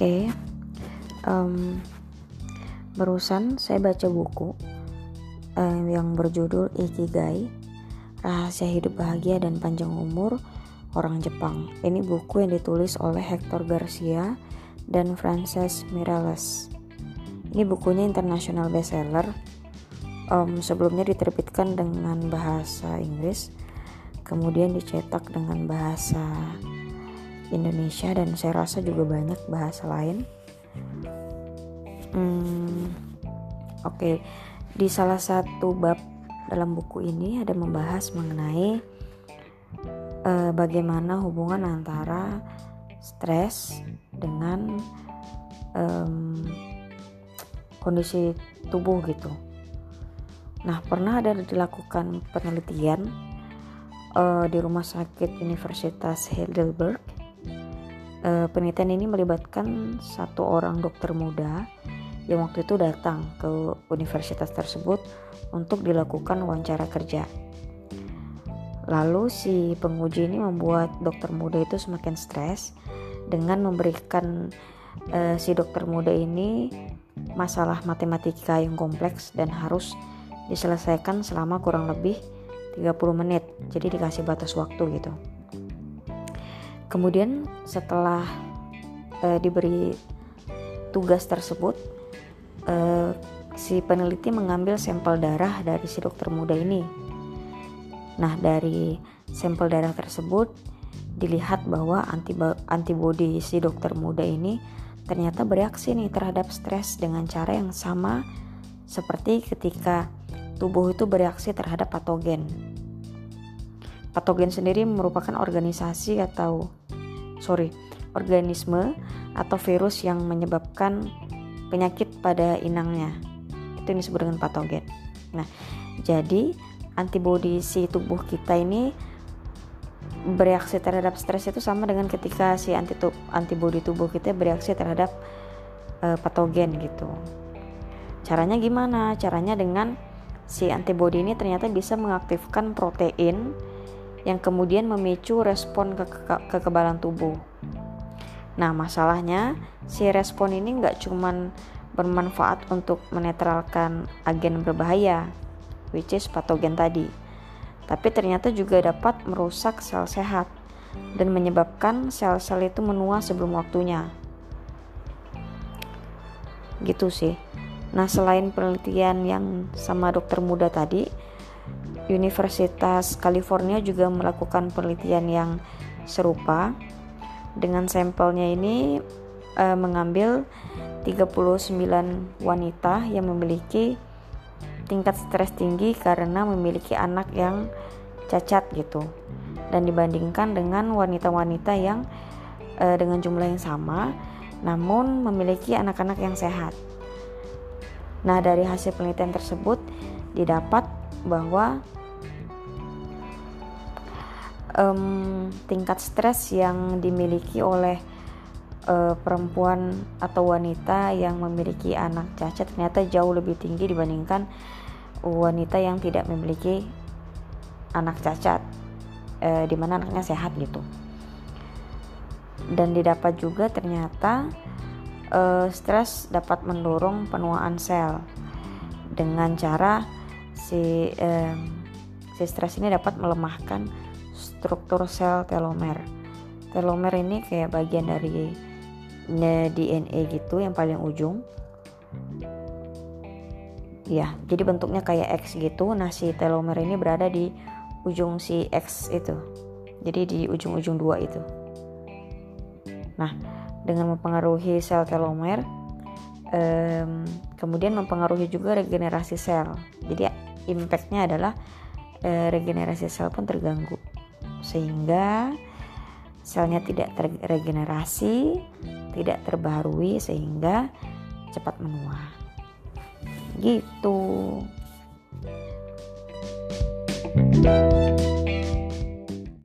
Oke, um, barusan saya baca buku um, yang berjudul Ikigai, Rahasia Hidup Bahagia dan Panjang Umur Orang Jepang. Ini buku yang ditulis oleh Hector Garcia dan Frances Miralles. Ini bukunya international bestseller. Um, sebelumnya diterbitkan dengan bahasa Inggris, kemudian dicetak dengan bahasa Indonesia dan saya rasa juga banyak bahasa lain. Hmm, Oke, okay. di salah satu bab dalam buku ini ada membahas mengenai uh, bagaimana hubungan antara stres dengan um, kondisi tubuh gitu. Nah, pernah ada dilakukan penelitian uh, di rumah sakit Universitas Heidelberg uh, penelitian ini melibatkan satu orang dokter muda yang waktu itu datang ke universitas tersebut untuk dilakukan wawancara kerja. Lalu si penguji ini membuat dokter muda itu semakin stres dengan memberikan uh, si dokter muda ini masalah matematika yang kompleks dan harus diselesaikan selama kurang lebih 30 menit. Jadi dikasih batas waktu gitu. Kemudian setelah uh, diberi tugas tersebut, uh, si peneliti mengambil sampel darah dari si dokter muda ini. Nah, dari sampel darah tersebut dilihat bahwa antibodi si dokter muda ini ternyata bereaksi nih terhadap stres dengan cara yang sama seperti ketika tubuh itu bereaksi terhadap patogen. Patogen sendiri merupakan organisasi atau sorry organisme atau virus yang menyebabkan penyakit pada inangnya. Itu yang disebut dengan patogen. Nah, jadi antibodi si tubuh kita ini bereaksi terhadap stres itu sama dengan ketika si antibodi tubuh kita bereaksi terhadap uh, patogen gitu. Caranya gimana? Caranya dengan si antibodi ini ternyata bisa mengaktifkan protein yang kemudian memicu respon ke kekebalan tubuh. Nah, masalahnya si respon ini nggak cuman bermanfaat untuk menetralkan agen berbahaya, which is patogen tadi, tapi ternyata juga dapat merusak sel sehat dan menyebabkan sel-sel itu menua sebelum waktunya. Gitu sih. Nah, selain penelitian yang sama dokter muda tadi, Universitas California juga melakukan penelitian yang serupa. Dengan sampelnya ini e, mengambil 39 wanita yang memiliki tingkat stres tinggi karena memiliki anak yang cacat gitu. Dan dibandingkan dengan wanita-wanita yang e, dengan jumlah yang sama namun memiliki anak-anak yang sehat. Nah, dari hasil penelitian tersebut didapat bahwa um, tingkat stres yang dimiliki oleh uh, perempuan atau wanita yang memiliki anak cacat ternyata jauh lebih tinggi dibandingkan wanita yang tidak memiliki anak cacat uh, di mana anaknya sehat gitu. Dan didapat juga ternyata uh, stres dapat mendorong penuaan sel. Dengan cara si si stres ini dapat melemahkan struktur sel telomer. Telomer ini kayak bagian dari DNA gitu yang paling ujung. Ya, jadi bentuknya kayak X gitu. Nah, si telomer ini berada di ujung si X itu. Jadi di ujung-ujung dua itu. Nah, dengan mempengaruhi sel telomer, um, kemudian mempengaruhi juga regenerasi sel. Jadi impactnya adalah uh, regenerasi sel pun terganggu sehingga selnya tidak terregenerasi, tidak terbaharui sehingga cepat menua. Gitu. thank you